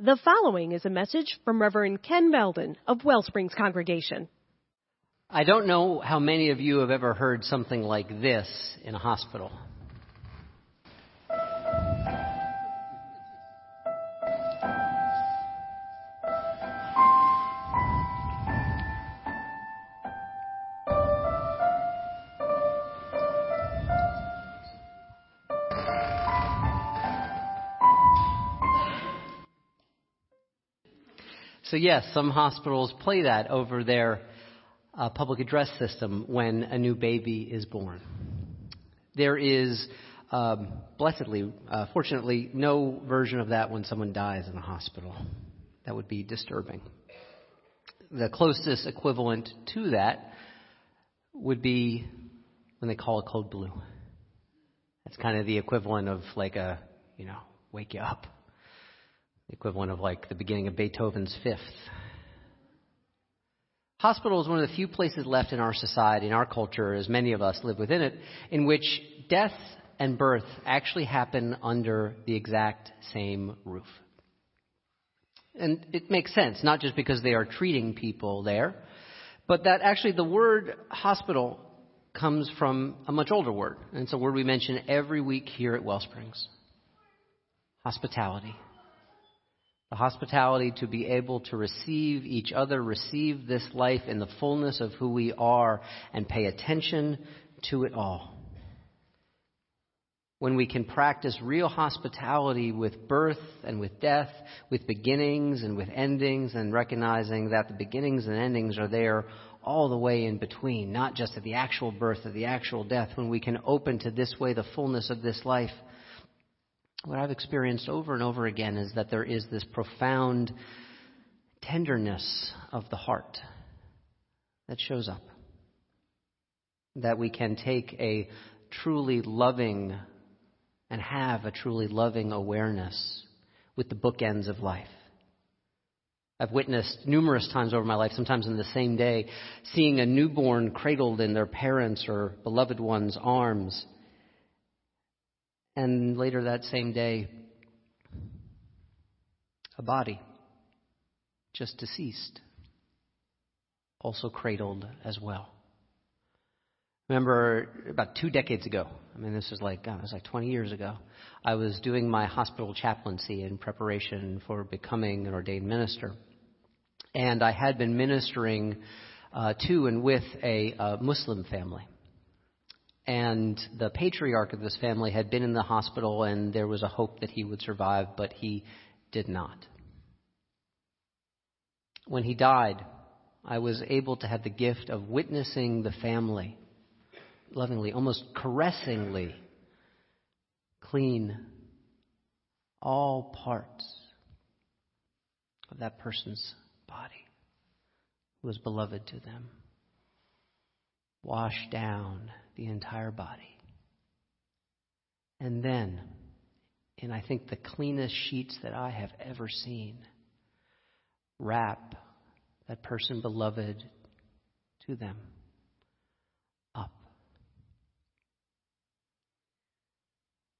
The following is a message from Reverend Ken Beldon of Wellsprings Congregation. I don't know how many of you have ever heard something like this in a hospital. So, yes, some hospitals play that over their uh, public address system when a new baby is born. There is, um, blessedly, uh, fortunately, no version of that when someone dies in a hospital. That would be disturbing. The closest equivalent to that would be when they call a code blue. That's kind of the equivalent of like a, you know, wake you up the equivalent of like the beginning of Beethoven's Fifth. Hospital is one of the few places left in our society, in our culture, as many of us live within it, in which death and birth actually happen under the exact same roof. And it makes sense, not just because they are treating people there, but that actually the word hospital comes from a much older word. And it's a word we mention every week here at Wellsprings hospitality. The hospitality to be able to receive each other, receive this life in the fullness of who we are, and pay attention to it all. When we can practice real hospitality with birth and with death, with beginnings and with endings, and recognizing that the beginnings and endings are there all the way in between, not just at the actual birth or the actual death, when we can open to this way the fullness of this life what I've experienced over and over again is that there is this profound tenderness of the heart that shows up. That we can take a truly loving and have a truly loving awareness with the bookends of life. I've witnessed numerous times over my life, sometimes in the same day, seeing a newborn cradled in their parents' or beloved one's arms and later that same day, a body just deceased, also cradled as well. Remember about two decades ago, I mean, this was like, God, it was like 20 years ago, I was doing my hospital chaplaincy in preparation for becoming an ordained minister. And I had been ministering uh, to and with a, a Muslim family and the patriarch of this family had been in the hospital, and there was a hope that he would survive, but he did not. When he died, I was able to have the gift of witnessing the family lovingly, almost caressingly clean all parts of that person's body who was beloved to them. Wash down the entire body. And then, in I think the cleanest sheets that I have ever seen, wrap that person beloved to them up.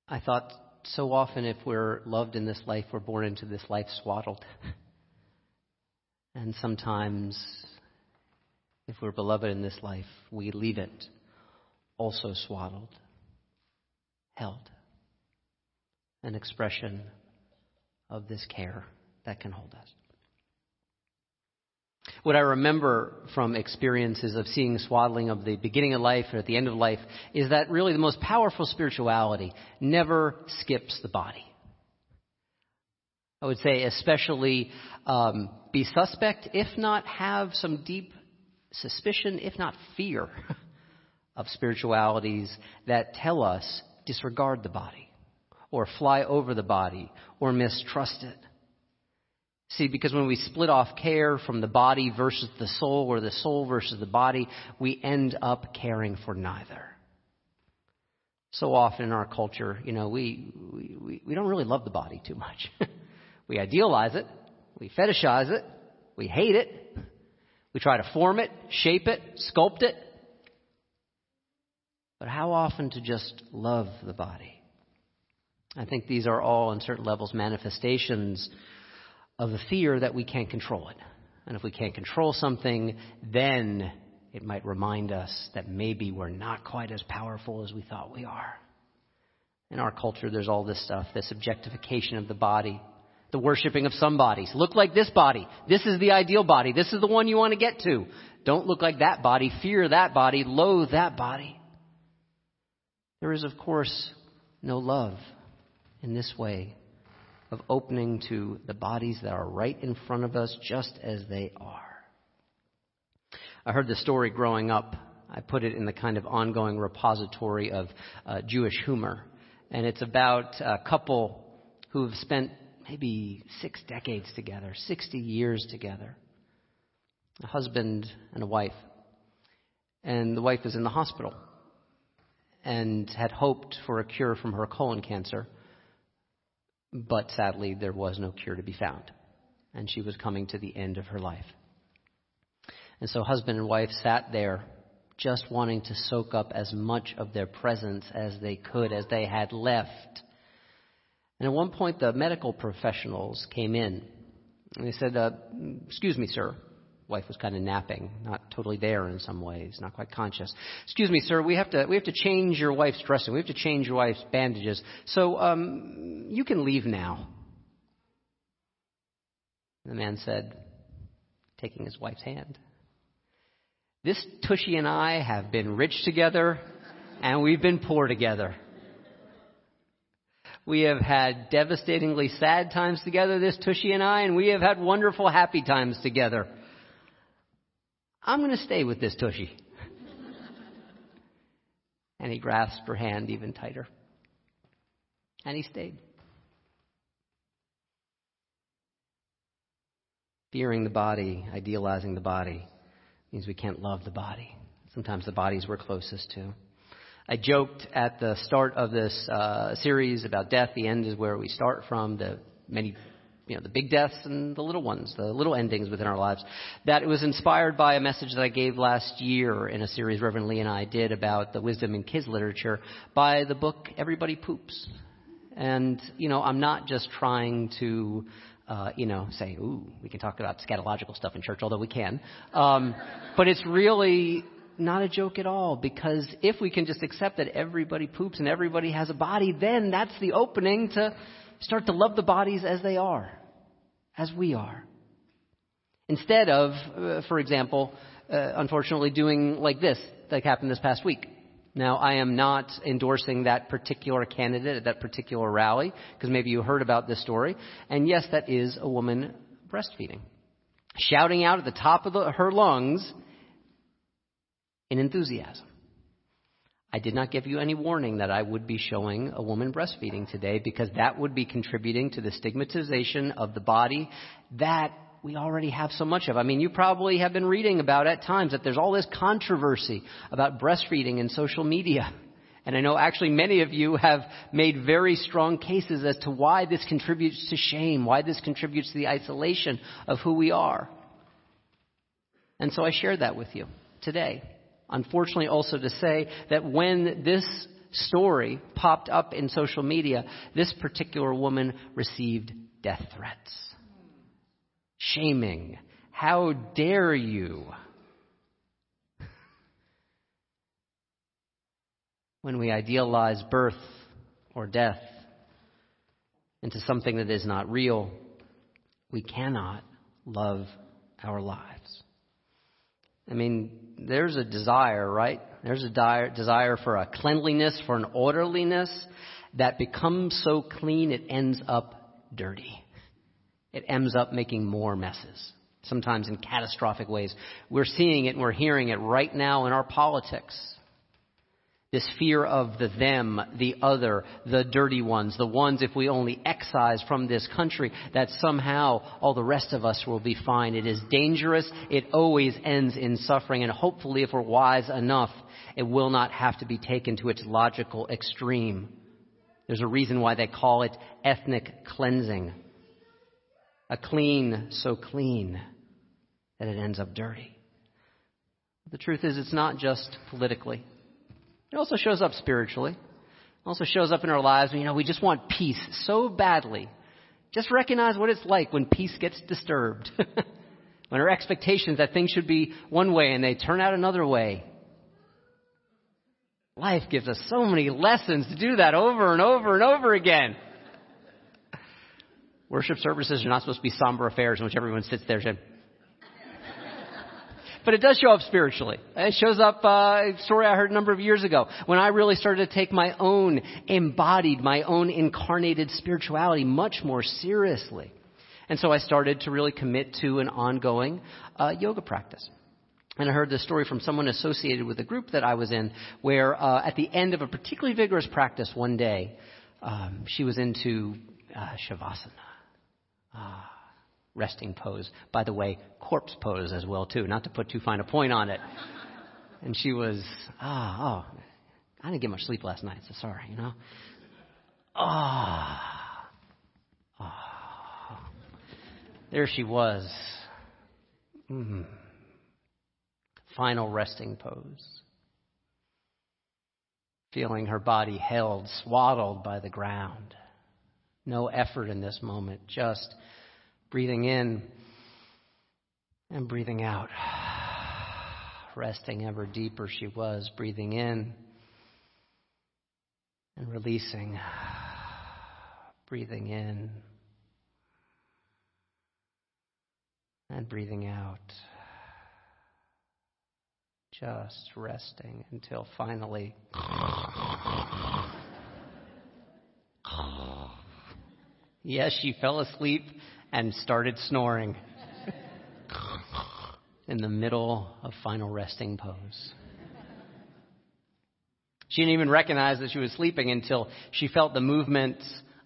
I thought so often if we're loved in this life, we're born into this life swaddled. and sometimes, if we're beloved in this life, we leave it also swaddled, held. An expression of this care that can hold us. What I remember from experiences of seeing swaddling of the beginning of life or at the end of life is that really the most powerful spirituality never skips the body. I would say, especially um, be suspect, if not have some deep suspicion, if not fear of spiritualities that tell us disregard the body or fly over the body or mistrust it. See, because when we split off care from the body versus the soul or the soul versus the body, we end up caring for neither. So often in our culture, you know, we, we, we don't really love the body too much. we idealize it, we fetishize it, we hate it, we try to form it, shape it, sculpt it, but how often to just love the body? I think these are all, on certain levels, manifestations of the fear that we can't control it. And if we can't control something, then it might remind us that maybe we're not quite as powerful as we thought we are. In our culture, there's all this stuff, this objectification of the body, the worshiping of some bodies. Look like this body. This is the ideal body. This is the one you want to get to. Don't look like that body. Fear that body. Loathe that body. There is, of course, no love in this way of opening to the bodies that are right in front of us just as they are. I heard the story growing up. I put it in the kind of ongoing repository of uh, Jewish humor. And it's about a couple who have spent maybe six decades together, 60 years together. A husband and a wife. And the wife is in the hospital and had hoped for a cure from her colon cancer. But sadly, there was no cure to be found. And she was coming to the end of her life. And so husband and wife sat there just wanting to soak up as much of their presence as they could, as they had left. And at one point, the medical professionals came in. And they said, uh, Excuse me, sir. Wife was kind of napping, not totally there in some ways, not quite conscious. Excuse me, sir. We have to we have to change your wife's dressing. We have to change your wife's bandages. So um, you can leave now. The man said, taking his wife's hand. This Tushy and I have been rich together, and we've been poor together. We have had devastatingly sad times together, this Tushy and I, and we have had wonderful happy times together. I'm going to stay with this Tushy. and he grasped her hand even tighter. And he stayed. Fearing the body, idealizing the body, means we can't love the body. Sometimes the bodies we're closest to. I joked at the start of this uh, series about death. The end is where we start from. The many, you know, the big deaths and the little ones, the little endings within our lives. That it was inspired by a message that I gave last year in a series Reverend Lee and I did about the wisdom in kids literature by the book Everybody Poops. And you know, I'm not just trying to uh, you know, say, ooh, we can talk about scatological stuff in church, although we can. Um, but it's really not a joke at all because if we can just accept that everybody poops and everybody has a body, then that's the opening to start to love the bodies as they are, as we are. Instead of, uh, for example, uh, unfortunately doing like this, like happened this past week. Now, I am not endorsing that particular candidate at that particular rally, because maybe you heard about this story. And yes, that is a woman breastfeeding. Shouting out at the top of the, her lungs in enthusiasm. I did not give you any warning that I would be showing a woman breastfeeding today because that would be contributing to the stigmatization of the body that we already have so much of. I mean, you probably have been reading about at times that there's all this controversy about breastfeeding in social media. And I know actually many of you have made very strong cases as to why this contributes to shame, why this contributes to the isolation of who we are. And so I shared that with you today. Unfortunately, also to say that when this story popped up in social media, this particular woman received death threats shaming. How dare you? When we idealize birth or death into something that is not real, we cannot love our lives. I mean, there's a desire, right? There's a desire for a cleanliness, for an orderliness that becomes so clean it ends up dirty it ends up making more messes, sometimes in catastrophic ways. We're seeing it and we're hearing it right now in our politics. This fear of the them, the other, the dirty ones, the ones if we only excise from this country, that somehow all the rest of us will be fine. It is dangerous. It always ends in suffering. And hopefully, if we're wise enough, it will not have to be taken to its logical extreme. There's a reason why they call it ethnic cleansing a clean so clean that it ends up dirty. The truth is, it's not just politically. It also shows up spiritually. It also shows up in our lives. You know, we just want peace so badly Just recognize what it's like when peace gets disturbed. when our expectations that things should be one way and they turn out another way. Life gives us so many lessons to do that over and over and over again. Worship services are not supposed to be somber affairs in which everyone sits there but it does show up spiritually. It shows up, uh, story I heard a number of years ago when I really started to take my own embodied, my own incarnated spirituality much more seriously. And so I started to really commit to an ongoing uh, yoga practice. And I heard this story from someone associated with a group that I was in, where uh, at the end of a particularly vigorous practice one day, um, she was into uh, shavasana. Ah resting pose. By the way, corpse pose as well too, not to put too fine a point on it. And she was, ah, oh, I didn't get much sleep last night, so sorry, you know. Ah, oh, oh. there she was. Mm. Final resting pose. Feeling her body held, swaddled by the ground. No effort in this moment, just breathing in and breathing out. Resting ever deeper, she was, breathing in and releasing, breathing in and breathing out. Just resting until finally. Yes, she fell asleep and started snoring in the middle of final resting pose. She didn't even recognize that she was sleeping until she felt the movement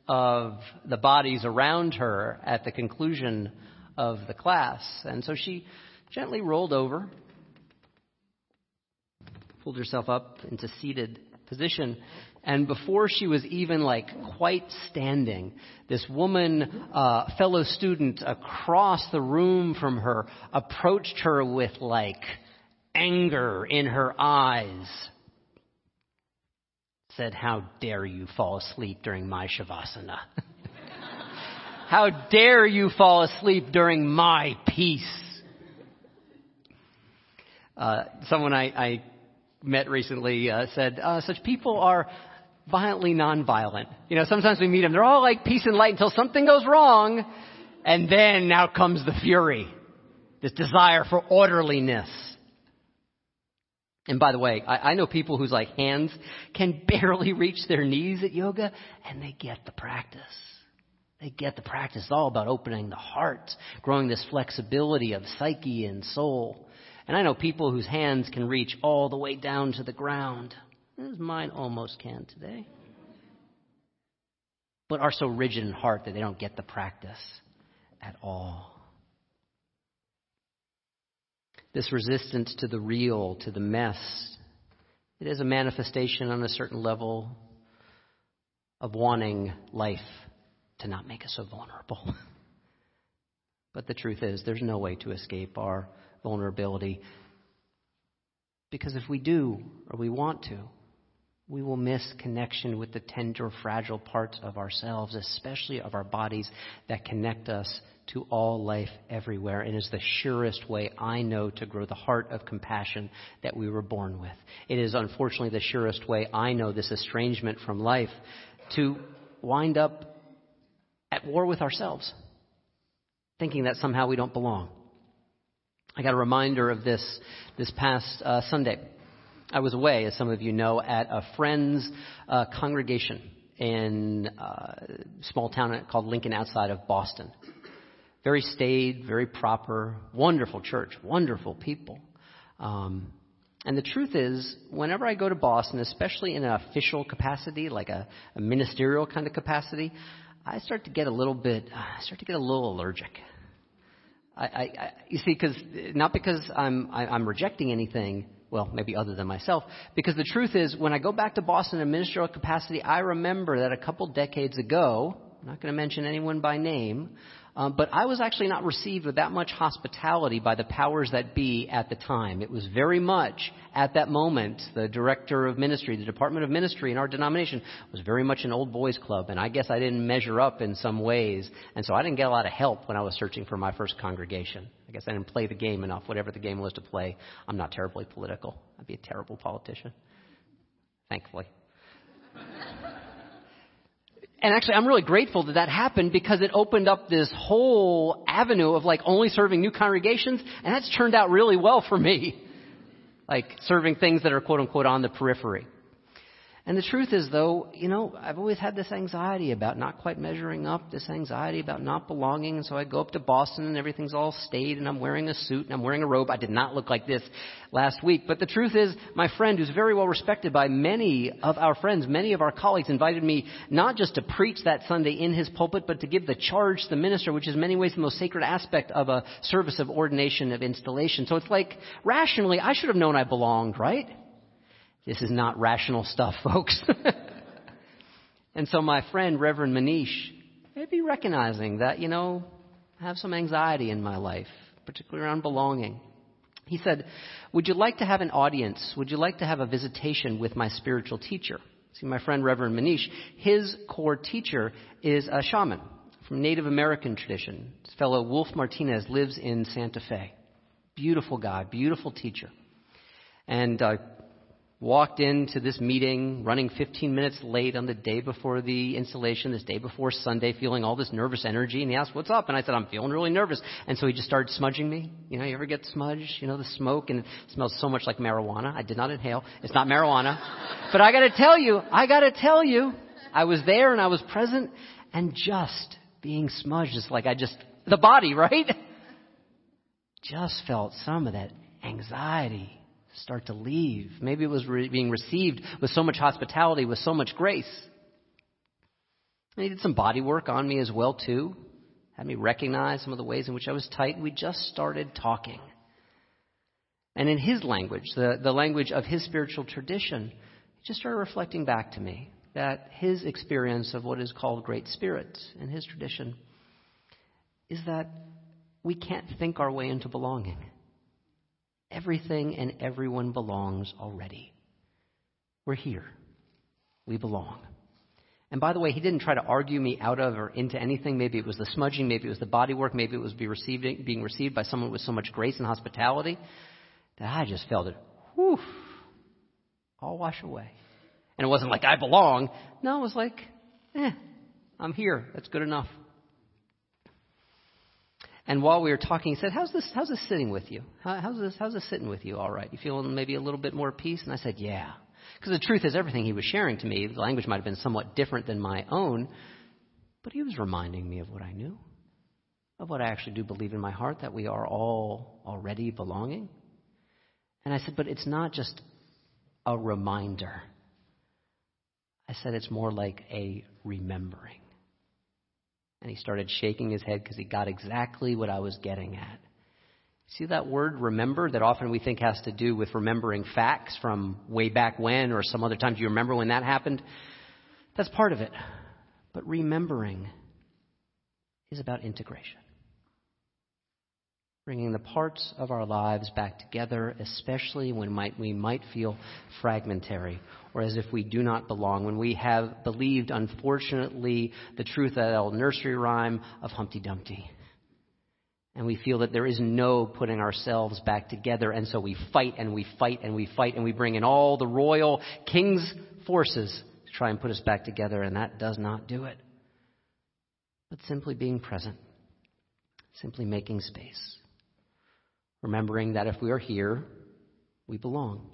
of the bodies around her at the conclusion of the class. And so she gently rolled over, pulled herself up into seated position, and before she was even like quite standing, this woman, uh, fellow student across the room from her approached her with like anger in her eyes. Said, how dare you fall asleep during my shavasana? how dare you fall asleep during my peace? Uh, someone I, I met recently uh, said, uh, such people are violently nonviolent. You know, sometimes we meet them, they're all like peace and light until something goes wrong, and then now comes the fury. This desire for orderliness. And by the way, I, I know people whose like hands can barely reach their knees at yoga, and they get the practice. They get the practice. It's all about opening the heart, growing this flexibility of psyche and soul. And I know people whose hands can reach all the way down to the ground as mine almost can today, but are so rigid in heart that they don't get the practice at all. This resistance to the real, to the mess, it is a manifestation on a certain level of wanting life to not make us so vulnerable. but the truth is, there's no way to escape our vulnerability. Because if we do, or we want to, we will miss connection with the tender, fragile parts of ourselves, especially of our bodies that connect us to all life everywhere and is the surest way I know to grow the heart of compassion that we were born with. It is unfortunately the surest way I know this estrangement from life to wind up at war with ourselves, thinking that somehow we don't belong. I got a reminder of this this past uh, Sunday. I was away, as some of you know, at a friend's uh, congregation in a uh, small town called Lincoln outside of Boston. Very staid, very proper, wonderful church, wonderful people. Um, and the truth is, whenever I go to Boston, especially in an official capacity, like a, a ministerial kind of capacity, I start to get a little bit, I start to get a little allergic. I, I, you see, because uh, not because I'm I, I'm rejecting anything, well, maybe other than myself, because the truth is, when I go back to Boston in ministerial capacity, I remember that a couple decades ago, I'm not going to mention anyone by name, Um, but I was actually not received with that much hospitality by the powers that be at the time. It was very much at that moment the director of ministry, the department of ministry in our denomination was very much an old boys club, and I guess I didn't measure up in some ways, and so I didn't get a lot of help when I was searching for my first congregation. I guess I didn't play the game enough, whatever the game was to play. I'm not terribly political. I'd be a terrible politician. Thankfully. And actually, I'm really grateful that that happened because it opened up this whole avenue of like only serving new congregations, and that's turned out really well for me. Like serving things that are quote unquote on the periphery. And the truth is, though, you know, I've always had this anxiety about not quite measuring up, this anxiety about not belonging. And so I go up to Boston and everything's all staid and I'm wearing a suit and I'm wearing a robe. I did not look like this last week. But the truth is, my friend, who's very well respected by many of our friends, many of our colleagues, invited me not just to preach that Sunday in his pulpit, but to give the charge to the minister, which is in many ways the most sacred aspect of a service of ordination, of installation. So it's like, rationally, I should have known I belonged, right? This is not rational stuff, folks. and so my friend, Reverend Manish, may be recognizing that, you know, I have some anxiety in my life, particularly around belonging. He said, Would you like to have an audience? Would you like to have a visitation with my spiritual teacher? See, my friend Reverend Manish, his core teacher is a shaman from Native American tradition. His fellow Wolf Martinez lives in Santa Fe. Beautiful guy, beautiful teacher. And uh, walked into this meeting running 15 minutes late on the day before the installation, this day before Sunday, feeling all this nervous energy. And he asked, What's up? And I said, I'm feeling really nervous. And so he just started smudging me. You know, you ever get smudged? You know, the smoke, and it smells so much like marijuana. I did not inhale. It's not marijuana. but I gotta tell you, I gotta tell you, I was there and I was present, and just being smudged is like I just, the body, right? Just felt some of that anxiety start to leave. Maybe it was re- being received with so much hospitality, with so much grace. And he did some body work on me as well too. Had me recognize some of the ways in which I was tight. We just started talking. And in his language, the, the language of his spiritual tradition, he just started reflecting back to me that his experience of what is called great spirit in his tradition is that we can't think our way into belonging. Everything and everyone belongs already. We're here. We belong. And by the way, he didn't try to argue me out of or into anything. Maybe it was the smudging, maybe it was the body work, maybe it was be receiving, being received by someone with so much grace and hospitality that I just felt it, whew, all wash away. And it wasn't like I belong. No, it was like, eh, I'm here. That's good enough. And while we were talking, he said, "How's this? How's this sitting with you? How, how's this? How's this sitting with you? All right? You feeling maybe a little bit more peace?" And I said, "Yeah." Because the truth is, everything he was sharing to me, the language might have been somewhat different than my own, but he was reminding me of what I knew, of what I actually do believe in my heart that we are all already belonging. And I said, "But it's not just a reminder." I said, "It's more like a remembering." And he started shaking his head because he got exactly what I was getting at. See that word remember that often we think has to do with remembering facts from way back when or some other time. Do you remember when that happened? That's part of it. But remembering is about integration bringing the parts of our lives back together, especially when might, we might feel fragmentary or as if we do not belong, when we have believed, unfortunately, the truth of that old nursery rhyme of Humpty Dumpty. And we feel that there is no putting ourselves back together, and so we fight and we fight and we fight and we bring in all the royal king's forces to try and put us back together, and that does not do it. But simply being present, simply making space remembering that if we are here, we belong.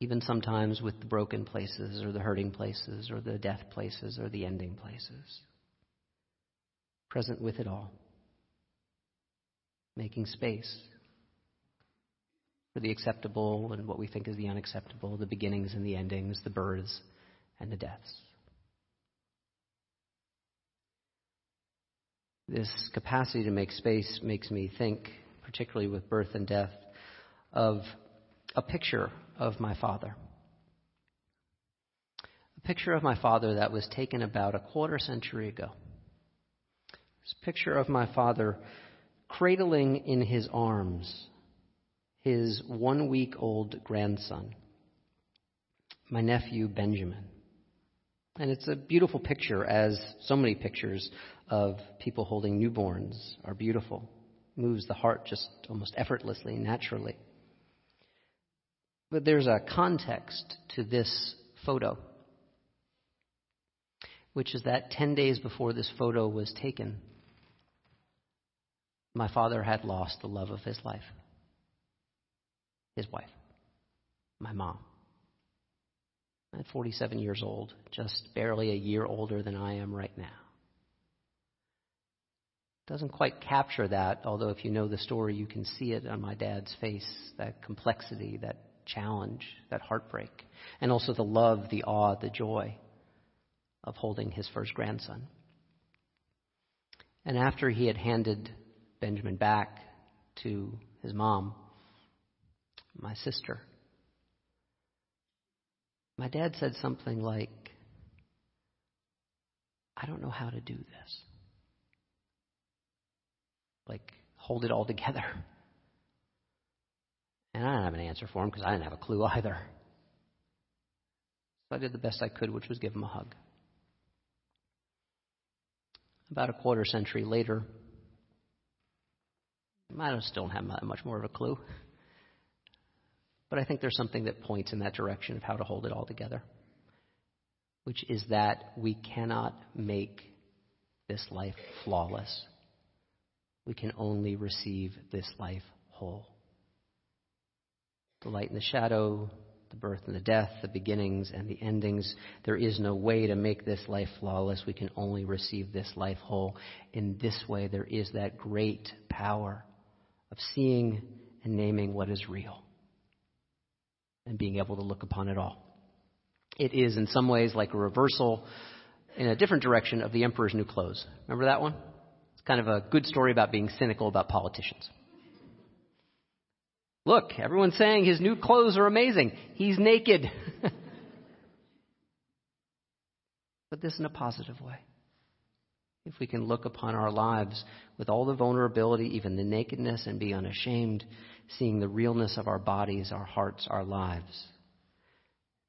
Even sometimes with the broken places, or the hurting places, or the death places, or the ending places. Present with it all. Making space for the acceptable and what we think is the unacceptable, the beginnings and the endings, the births and the deaths. This capacity to make space makes me think particularly with birth and death, of a picture of my father. A picture of my father that was taken about a quarter century ago. This picture of my father cradling in his arms his one week old grandson, my nephew Benjamin. And it's a beautiful picture, as so many pictures of people holding newborns are beautiful. Moves the heart just almost effortlessly, naturally. But there's a context to this photo, which is that 10 days before this photo was taken, my father had lost the love of his life his wife, my mom. At 47 years old, just barely a year older than I am right now. Doesn't quite capture that, although if you know the story, you can see it on my dad's face that complexity, that challenge, that heartbreak, and also the love, the awe, the joy of holding his first grandson. And after he had handed Benjamin back to his mom, my sister. My dad said something like, I don't know how to do this. Like, hold it all together. And I didn't have an answer for him because I didn't have a clue either. So I did the best I could, which was give him a hug. About a quarter century later, I still don't have much more of a clue. But I think there's something that points in that direction of how to hold it all together, which is that we cannot make this life flawless. We can only receive this life whole. The light and the shadow, the birth and the death, the beginnings and the endings. There is no way to make this life flawless. We can only receive this life whole. In this way, there is that great power of seeing and naming what is real and being able to look upon it all. It is, in some ways, like a reversal in a different direction of the emperor's new clothes. Remember that one? It's kind of a good story about being cynical about politicians. Look, everyone's saying his new clothes are amazing. He's naked. but this in a positive way. If we can look upon our lives with all the vulnerability, even the nakedness, and be unashamed, seeing the realness of our bodies, our hearts, our lives,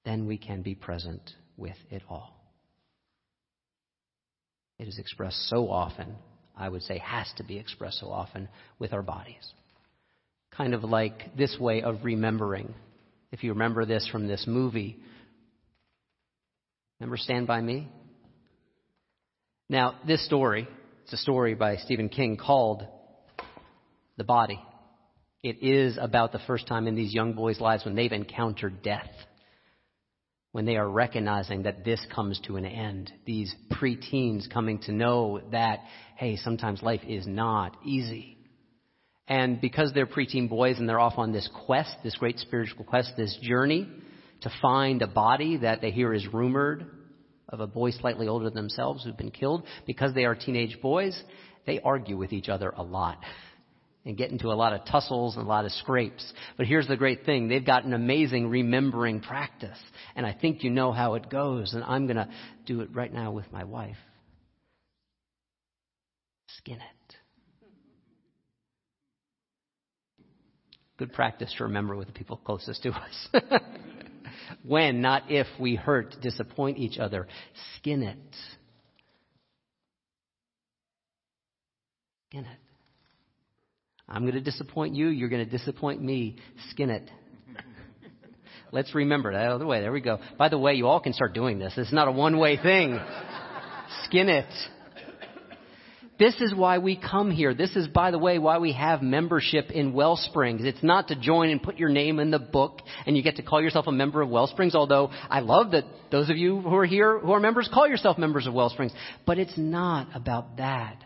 then we can be present with it all. It is expressed so often, I would say has to be expressed so often with our bodies. Kind of like this way of remembering. If you remember this from this movie, remember Stand By Me? Now, this story, it's a story by Stephen King called The Body. It is about the first time in these young boys' lives when they've encountered death, when they are recognizing that this comes to an end. These preteens coming to know that, hey, sometimes life is not easy. And because they're preteen boys and they're off on this quest, this great spiritual quest, this journey to find a body that they hear is rumored of a boy slightly older than themselves who've been killed, because they are teenage boys, they argue with each other a lot and get into a lot of tussles and a lot of scrapes. But here's the great thing. They've got an amazing remembering practice. And I think you know how it goes. And I'm going to do it right now with my wife. Skin it. Good practice to remember with the people closest to us. when, not if, we hurt, disappoint each other, skin it. Skin it. I'm going to disappoint you. You're going to disappoint me. Skin it. Let's remember that other way. There we go. By the way, you all can start doing this. It's not a one way thing. Skin it. This is why we come here. This is, by the way, why we have membership in Wellsprings. It's not to join and put your name in the book and you get to call yourself a member of Wellsprings, although I love that those of you who are here who are members call yourself members of Wellsprings. But it's not about that.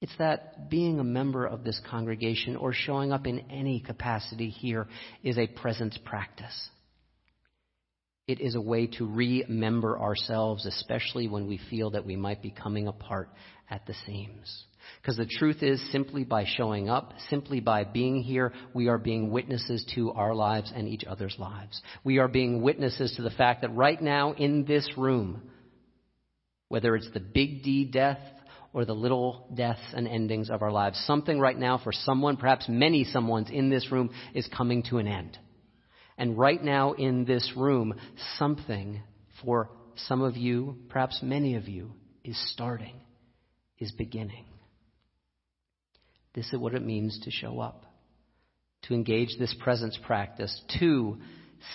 It's that being a member of this congregation or showing up in any capacity here is a presence practice. It is a way to remember ourselves, especially when we feel that we might be coming apart at the seams. Because the truth is, simply by showing up, simply by being here, we are being witnesses to our lives and each other's lives. We are being witnesses to the fact that right now in this room, whether it's the big D death or the little deaths and endings of our lives. Something right now for someone, perhaps many someone's in this room, is coming to an end. And right now in this room, something for some of you, perhaps many of you, is starting, is beginning. This is what it means to show up, to engage this presence practice, to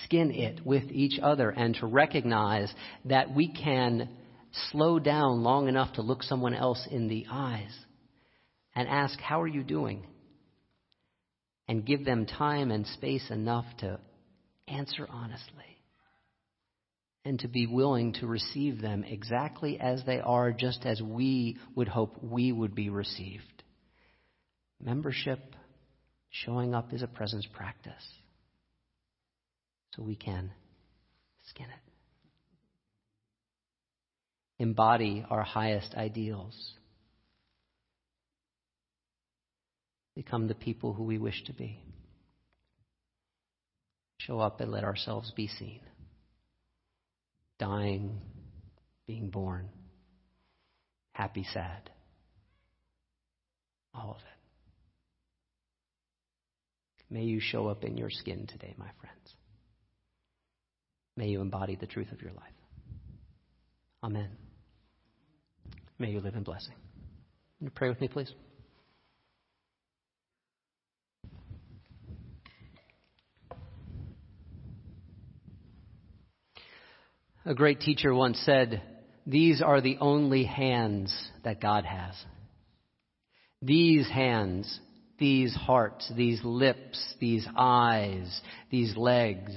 skin it with each other, and to recognize that we can slow down long enough to look someone else in the eyes and ask, How are you doing? And give them time and space enough to answer honestly and to be willing to receive them exactly as they are, just as we would hope we would be received. Membership, showing up is a presence practice. So we can skin it. Embody our highest ideals. Become the people who we wish to be. Show up and let ourselves be seen. Dying, being born, happy, sad. All of it. May you show up in your skin today, my friends. May you embody the truth of your life. Amen. May you live in blessing. you pray with me, please? A great teacher once said, These are the only hands that God has. These hands these hearts, these lips, these eyes, these legs.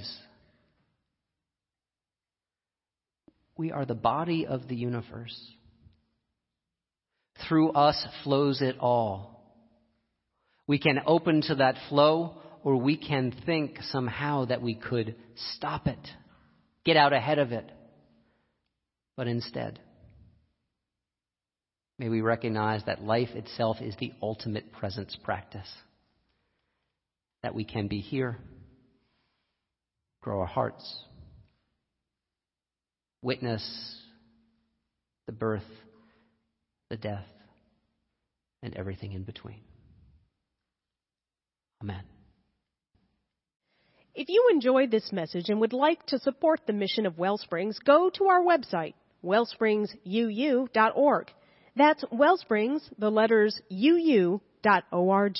We are the body of the universe. Through us flows it all. We can open to that flow, or we can think somehow that we could stop it, get out ahead of it. But instead, May we recognize that life itself is the ultimate presence practice. That we can be here, grow our hearts, witness the birth, the death, and everything in between. Amen. If you enjoyed this message and would like to support the mission of Wellsprings, go to our website, wellspringsuu.org. That's Wellsprings, the letters uu.org.